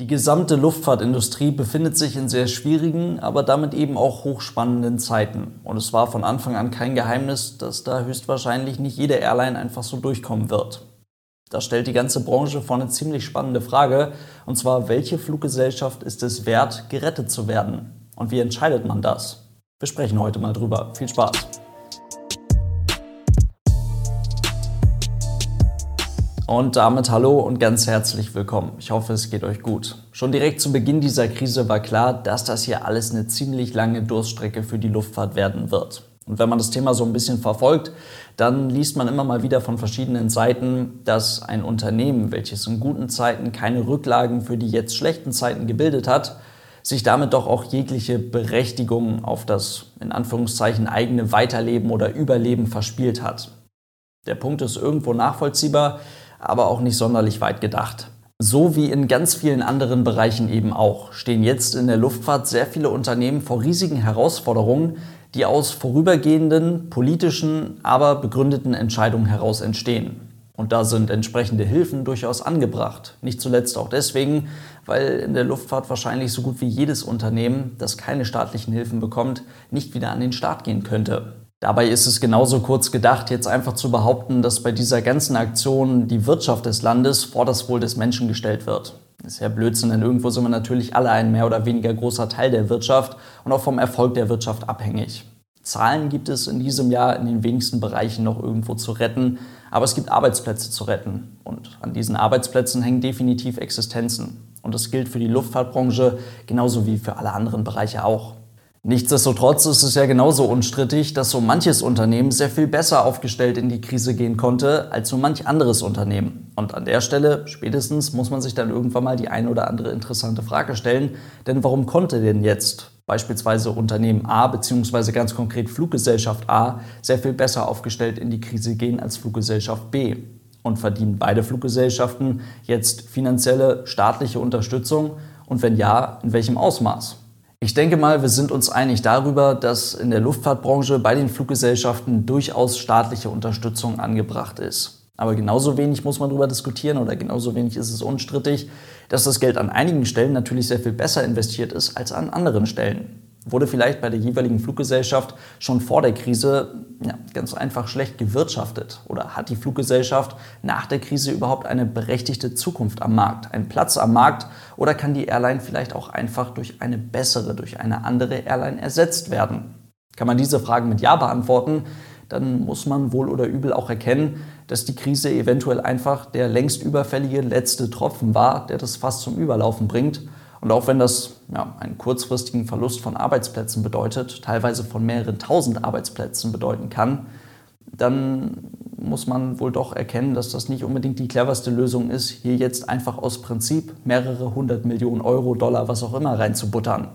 Die gesamte Luftfahrtindustrie befindet sich in sehr schwierigen, aber damit eben auch hochspannenden Zeiten. Und es war von Anfang an kein Geheimnis, dass da höchstwahrscheinlich nicht jede Airline einfach so durchkommen wird. Das stellt die ganze Branche vor eine ziemlich spannende Frage, und zwar, welche Fluggesellschaft ist es wert, gerettet zu werden? Und wie entscheidet man das? Wir sprechen heute mal drüber. Viel Spaß! Und damit hallo und ganz herzlich willkommen. Ich hoffe, es geht euch gut. Schon direkt zu Beginn dieser Krise war klar, dass das hier alles eine ziemlich lange Durststrecke für die Luftfahrt werden wird. Und wenn man das Thema so ein bisschen verfolgt, dann liest man immer mal wieder von verschiedenen Seiten, dass ein Unternehmen, welches in guten Zeiten keine Rücklagen für die jetzt schlechten Zeiten gebildet hat, sich damit doch auch jegliche Berechtigung auf das in Anführungszeichen eigene Weiterleben oder Überleben verspielt hat. Der Punkt ist irgendwo nachvollziehbar, aber auch nicht sonderlich weit gedacht. So wie in ganz vielen anderen Bereichen eben auch, stehen jetzt in der Luftfahrt sehr viele Unternehmen vor riesigen Herausforderungen, die aus vorübergehenden, politischen, aber begründeten Entscheidungen heraus entstehen. Und da sind entsprechende Hilfen durchaus angebracht. Nicht zuletzt auch deswegen, weil in der Luftfahrt wahrscheinlich so gut wie jedes Unternehmen, das keine staatlichen Hilfen bekommt, nicht wieder an den Start gehen könnte. Dabei ist es genauso kurz gedacht, jetzt einfach zu behaupten, dass bei dieser ganzen Aktion die Wirtschaft des Landes vor das Wohl des Menschen gestellt wird. Ist ja Blödsinn, denn irgendwo sind wir natürlich alle ein mehr oder weniger großer Teil der Wirtschaft und auch vom Erfolg der Wirtschaft abhängig. Zahlen gibt es in diesem Jahr in den wenigsten Bereichen noch irgendwo zu retten, aber es gibt Arbeitsplätze zu retten. Und an diesen Arbeitsplätzen hängen definitiv Existenzen. Und das gilt für die Luftfahrtbranche genauso wie für alle anderen Bereiche auch. Nichtsdestotrotz ist es ja genauso unstrittig, dass so manches Unternehmen sehr viel besser aufgestellt in die Krise gehen konnte als so manch anderes Unternehmen. Und an der Stelle spätestens muss man sich dann irgendwann mal die eine oder andere interessante Frage stellen, denn warum konnte denn jetzt beispielsweise Unternehmen A bzw. ganz konkret Fluggesellschaft A sehr viel besser aufgestellt in die Krise gehen als Fluggesellschaft B? Und verdienen beide Fluggesellschaften jetzt finanzielle staatliche Unterstützung? Und wenn ja, in welchem Ausmaß? Ich denke mal, wir sind uns einig darüber, dass in der Luftfahrtbranche bei den Fluggesellschaften durchaus staatliche Unterstützung angebracht ist. Aber genauso wenig muss man darüber diskutieren oder genauso wenig ist es unstrittig, dass das Geld an einigen Stellen natürlich sehr viel besser investiert ist als an anderen Stellen wurde vielleicht bei der jeweiligen Fluggesellschaft schon vor der Krise ja, ganz einfach schlecht gewirtschaftet? Oder hat die Fluggesellschaft nach der Krise überhaupt eine berechtigte Zukunft am Markt, einen Platz am Markt? Oder kann die Airline vielleicht auch einfach durch eine bessere, durch eine andere Airline ersetzt werden? Kann man diese Fragen mit Ja beantworten, dann muss man wohl oder übel auch erkennen, dass die Krise eventuell einfach der längst überfällige letzte Tropfen war, der das Fass zum Überlaufen bringt und auch wenn das ja, einen kurzfristigen Verlust von Arbeitsplätzen bedeutet, teilweise von mehreren tausend Arbeitsplätzen bedeuten kann, dann muss man wohl doch erkennen, dass das nicht unbedingt die cleverste Lösung ist, hier jetzt einfach aus Prinzip mehrere hundert Millionen Euro, Dollar, was auch immer reinzubuttern.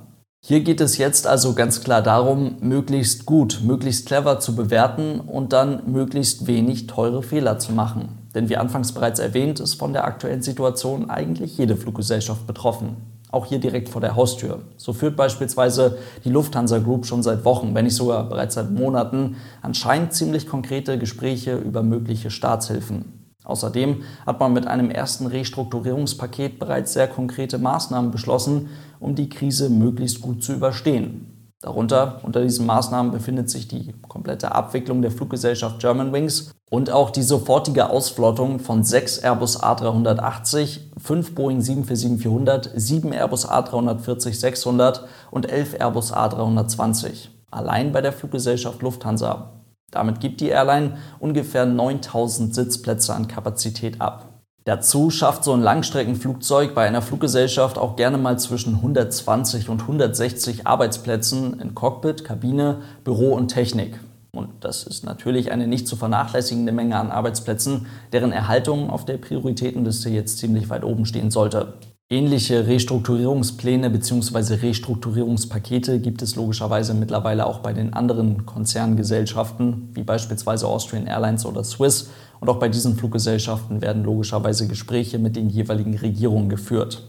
Hier geht es jetzt also ganz klar darum, möglichst gut, möglichst clever zu bewerten und dann möglichst wenig teure Fehler zu machen. Denn wie anfangs bereits erwähnt, ist von der aktuellen Situation eigentlich jede Fluggesellschaft betroffen. Auch hier direkt vor der Haustür. So führt beispielsweise die Lufthansa Group schon seit Wochen, wenn nicht sogar bereits seit Monaten, anscheinend ziemlich konkrete Gespräche über mögliche Staatshilfen. Außerdem hat man mit einem ersten Restrukturierungspaket bereits sehr konkrete Maßnahmen beschlossen, um die Krise möglichst gut zu überstehen. Darunter unter diesen Maßnahmen befindet sich die komplette Abwicklung der Fluggesellschaft Germanwings und auch die sofortige Ausflottung von sechs Airbus A380, fünf Boeing 747-400, sieben Airbus A340-600 und elf Airbus A320. Allein bei der Fluggesellschaft Lufthansa. Damit gibt die Airline ungefähr 9000 Sitzplätze an Kapazität ab. Dazu schafft so ein Langstreckenflugzeug bei einer Fluggesellschaft auch gerne mal zwischen 120 und 160 Arbeitsplätzen in Cockpit, Kabine, Büro und Technik. Und das ist natürlich eine nicht zu vernachlässigende Menge an Arbeitsplätzen, deren Erhaltung auf der Prioritätenliste jetzt ziemlich weit oben stehen sollte. Ähnliche Restrukturierungspläne bzw. Restrukturierungspakete gibt es logischerweise mittlerweile auch bei den anderen Konzerngesellschaften, wie beispielsweise Austrian Airlines oder Swiss. Und auch bei diesen Fluggesellschaften werden logischerweise Gespräche mit den jeweiligen Regierungen geführt.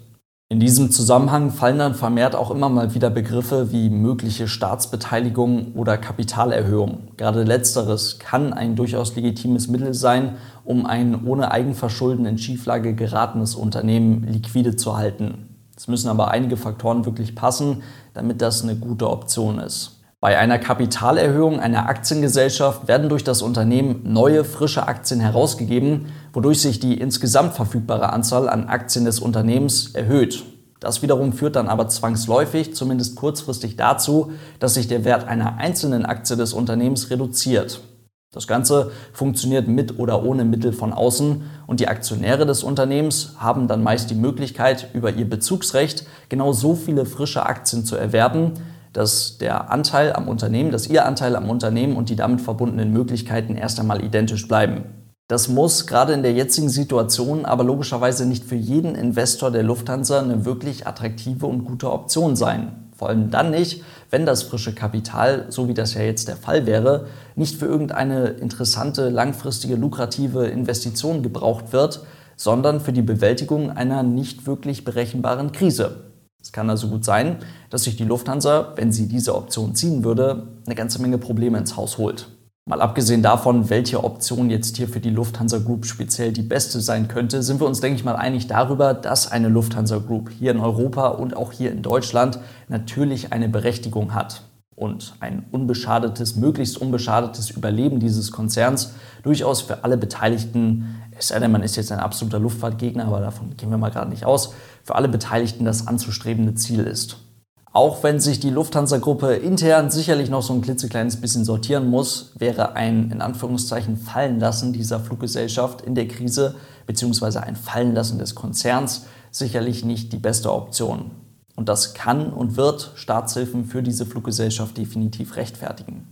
In diesem Zusammenhang fallen dann vermehrt auch immer mal wieder Begriffe wie mögliche Staatsbeteiligung oder Kapitalerhöhung. Gerade letzteres kann ein durchaus legitimes Mittel sein, um ein ohne Eigenverschulden in Schieflage geratenes Unternehmen liquide zu halten. Es müssen aber einige Faktoren wirklich passen, damit das eine gute Option ist. Bei einer Kapitalerhöhung einer Aktiengesellschaft werden durch das Unternehmen neue, frische Aktien herausgegeben, wodurch sich die insgesamt verfügbare Anzahl an Aktien des Unternehmens erhöht. Das wiederum führt dann aber zwangsläufig, zumindest kurzfristig dazu, dass sich der Wert einer einzelnen Aktie des Unternehmens reduziert. Das Ganze funktioniert mit oder ohne Mittel von außen und die Aktionäre des Unternehmens haben dann meist die Möglichkeit, über ihr Bezugsrecht genau so viele frische Aktien zu erwerben, dass der Anteil am Unternehmen, dass ihr Anteil am Unternehmen und die damit verbundenen Möglichkeiten erst einmal identisch bleiben. Das muss gerade in der jetzigen Situation aber logischerweise nicht für jeden Investor der Lufthansa eine wirklich attraktive und gute Option sein. Vor allem dann nicht, wenn das frische Kapital, so wie das ja jetzt der Fall wäre, nicht für irgendeine interessante, langfristige, lukrative Investition gebraucht wird, sondern für die Bewältigung einer nicht wirklich berechenbaren Krise. Es kann also gut sein, dass sich die Lufthansa, wenn sie diese Option ziehen würde, eine ganze Menge Probleme ins Haus holt. Mal abgesehen davon, welche Option jetzt hier für die Lufthansa Group speziell die beste sein könnte, sind wir uns, denke ich mal, einig darüber, dass eine Lufthansa Group hier in Europa und auch hier in Deutschland natürlich eine Berechtigung hat und ein unbeschadetes, möglichst unbeschadetes Überleben dieses Konzerns durchaus für alle Beteiligten, es sei denn, man ist jetzt ein absoluter Luftfahrtgegner, aber davon gehen wir mal gerade nicht aus, für alle Beteiligten das anzustrebende Ziel ist. Auch wenn sich die Lufthansa-Gruppe intern sicherlich noch so ein klitzekleines bisschen sortieren muss, wäre ein in Anführungszeichen Fallenlassen dieser Fluggesellschaft in der Krise bzw. ein Fallenlassen des Konzerns sicherlich nicht die beste Option. Und das kann und wird Staatshilfen für diese Fluggesellschaft definitiv rechtfertigen.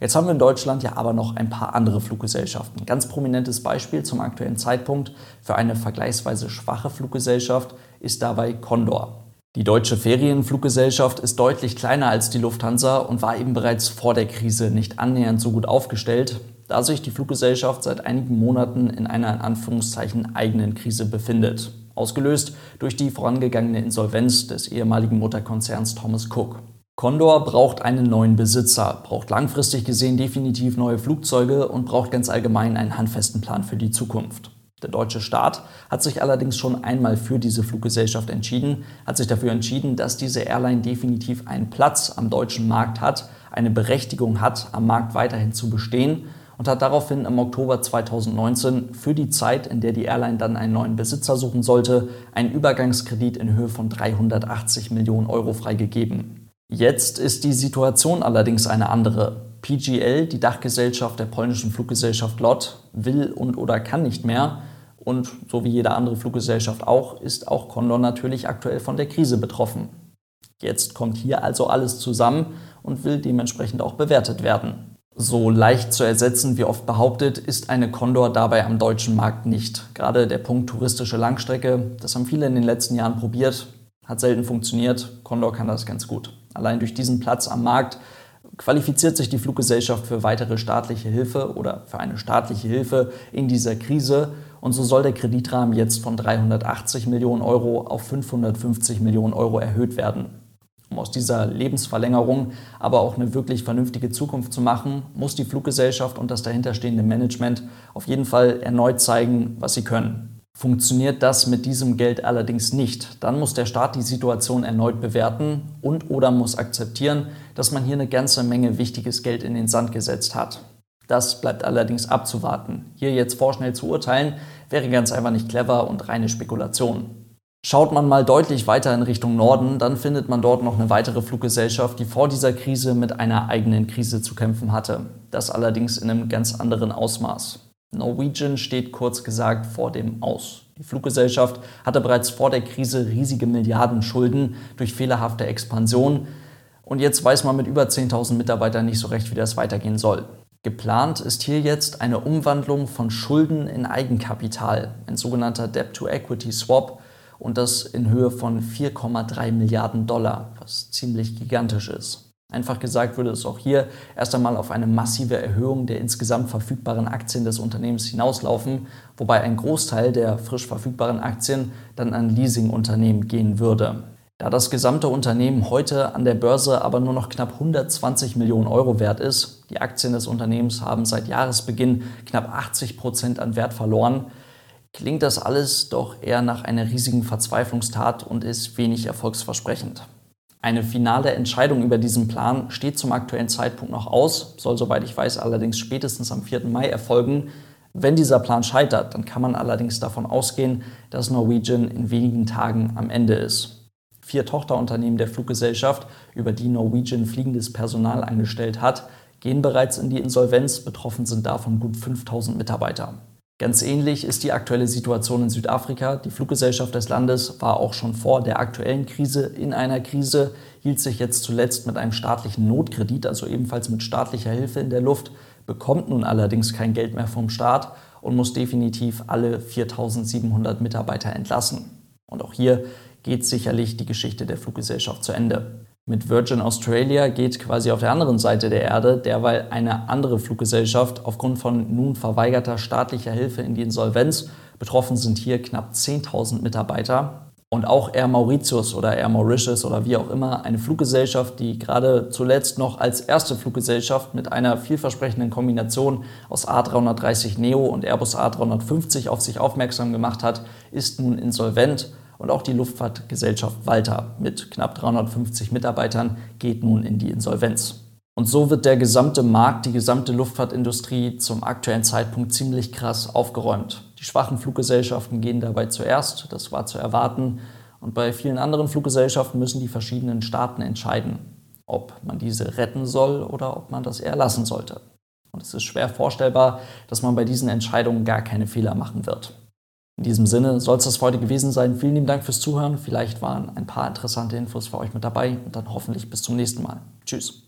Jetzt haben wir in Deutschland ja aber noch ein paar andere Fluggesellschaften. Ganz prominentes Beispiel zum aktuellen Zeitpunkt für eine vergleichsweise schwache Fluggesellschaft ist dabei Condor. Die deutsche Ferienfluggesellschaft ist deutlich kleiner als die Lufthansa und war eben bereits vor der Krise nicht annähernd so gut aufgestellt, da sich die Fluggesellschaft seit einigen Monaten in einer in Anführungszeichen eigenen Krise befindet, ausgelöst durch die vorangegangene Insolvenz des ehemaligen Mutterkonzerns Thomas Cook. Condor braucht einen neuen Besitzer, braucht langfristig gesehen definitiv neue Flugzeuge und braucht ganz allgemein einen handfesten Plan für die Zukunft. Der deutsche Staat hat sich allerdings schon einmal für diese Fluggesellschaft entschieden, hat sich dafür entschieden, dass diese Airline definitiv einen Platz am deutschen Markt hat, eine Berechtigung hat, am Markt weiterhin zu bestehen und hat daraufhin im Oktober 2019 für die Zeit, in der die Airline dann einen neuen Besitzer suchen sollte, einen Übergangskredit in Höhe von 380 Millionen Euro freigegeben. Jetzt ist die Situation allerdings eine andere. PGL, die Dachgesellschaft der polnischen Fluggesellschaft LOT, will und oder kann nicht mehr. Und so wie jede andere Fluggesellschaft auch, ist auch Condor natürlich aktuell von der Krise betroffen. Jetzt kommt hier also alles zusammen und will dementsprechend auch bewertet werden. So leicht zu ersetzen, wie oft behauptet, ist eine Condor dabei am deutschen Markt nicht. Gerade der Punkt touristische Langstrecke, das haben viele in den letzten Jahren probiert, hat selten funktioniert. Condor kann das ganz gut. Allein durch diesen Platz am Markt qualifiziert sich die Fluggesellschaft für weitere staatliche Hilfe oder für eine staatliche Hilfe in dieser Krise. Und so soll der Kreditrahmen jetzt von 380 Millionen Euro auf 550 Millionen Euro erhöht werden. Um aus dieser Lebensverlängerung aber auch eine wirklich vernünftige Zukunft zu machen, muss die Fluggesellschaft und das dahinterstehende Management auf jeden Fall erneut zeigen, was sie können. Funktioniert das mit diesem Geld allerdings nicht, dann muss der Staat die Situation erneut bewerten und oder muss akzeptieren, dass man hier eine ganze Menge wichtiges Geld in den Sand gesetzt hat. Das bleibt allerdings abzuwarten. Hier jetzt vorschnell zu urteilen, wäre ganz einfach nicht clever und reine Spekulation. Schaut man mal deutlich weiter in Richtung Norden, dann findet man dort noch eine weitere Fluggesellschaft, die vor dieser Krise mit einer eigenen Krise zu kämpfen hatte. Das allerdings in einem ganz anderen Ausmaß. Norwegian steht kurz gesagt vor dem Aus. Die Fluggesellschaft hatte bereits vor der Krise riesige Milliardenschulden durch fehlerhafte Expansion und jetzt weiß man mit über 10.000 Mitarbeitern nicht so recht, wie das weitergehen soll. Geplant ist hier jetzt eine Umwandlung von Schulden in Eigenkapital, ein sogenannter Debt-to-Equity-Swap und das in Höhe von 4,3 Milliarden Dollar, was ziemlich gigantisch ist. Einfach gesagt würde es auch hier erst einmal auf eine massive Erhöhung der insgesamt verfügbaren Aktien des Unternehmens hinauslaufen, wobei ein Großteil der frisch verfügbaren Aktien dann an Leasingunternehmen gehen würde. Da das gesamte Unternehmen heute an der Börse aber nur noch knapp 120 Millionen Euro wert ist, die Aktien des Unternehmens haben seit Jahresbeginn knapp 80 Prozent an Wert verloren, klingt das alles doch eher nach einer riesigen Verzweiflungstat und ist wenig erfolgsversprechend. Eine finale Entscheidung über diesen Plan steht zum aktuellen Zeitpunkt noch aus, soll soweit ich weiß allerdings spätestens am 4. Mai erfolgen. Wenn dieser Plan scheitert, dann kann man allerdings davon ausgehen, dass Norwegian in wenigen Tagen am Ende ist. Vier Tochterunternehmen der Fluggesellschaft, über die Norwegian fliegendes Personal angestellt hat, gehen bereits in die Insolvenz. Betroffen sind davon gut 5000 Mitarbeiter. Ganz ähnlich ist die aktuelle Situation in Südafrika. Die Fluggesellschaft des Landes war auch schon vor der aktuellen Krise in einer Krise, hielt sich jetzt zuletzt mit einem staatlichen Notkredit, also ebenfalls mit staatlicher Hilfe in der Luft, bekommt nun allerdings kein Geld mehr vom Staat und muss definitiv alle 4700 Mitarbeiter entlassen. Und auch hier geht sicherlich die Geschichte der Fluggesellschaft zu Ende. Mit Virgin Australia geht quasi auf der anderen Seite der Erde derweil eine andere Fluggesellschaft aufgrund von nun verweigerter staatlicher Hilfe in die Insolvenz. Betroffen sind hier knapp 10.000 Mitarbeiter. Und auch Air Mauritius oder Air Mauritius oder wie auch immer, eine Fluggesellschaft, die gerade zuletzt noch als erste Fluggesellschaft mit einer vielversprechenden Kombination aus A330 Neo und Airbus A350 auf sich aufmerksam gemacht hat, ist nun insolvent und auch die Luftfahrtgesellschaft Walter mit knapp 350 Mitarbeitern geht nun in die Insolvenz. Und so wird der gesamte Markt, die gesamte Luftfahrtindustrie zum aktuellen Zeitpunkt ziemlich krass aufgeräumt. Die schwachen Fluggesellschaften gehen dabei zuerst, das war zu erwarten. Und bei vielen anderen Fluggesellschaften müssen die verschiedenen Staaten entscheiden, ob man diese retten soll oder ob man das eher lassen sollte. Und es ist schwer vorstellbar, dass man bei diesen Entscheidungen gar keine Fehler machen wird. In diesem Sinne soll es das heute gewesen sein. Vielen lieben Dank fürs Zuhören. Vielleicht waren ein paar interessante Infos für euch mit dabei und dann hoffentlich bis zum nächsten Mal. Tschüss.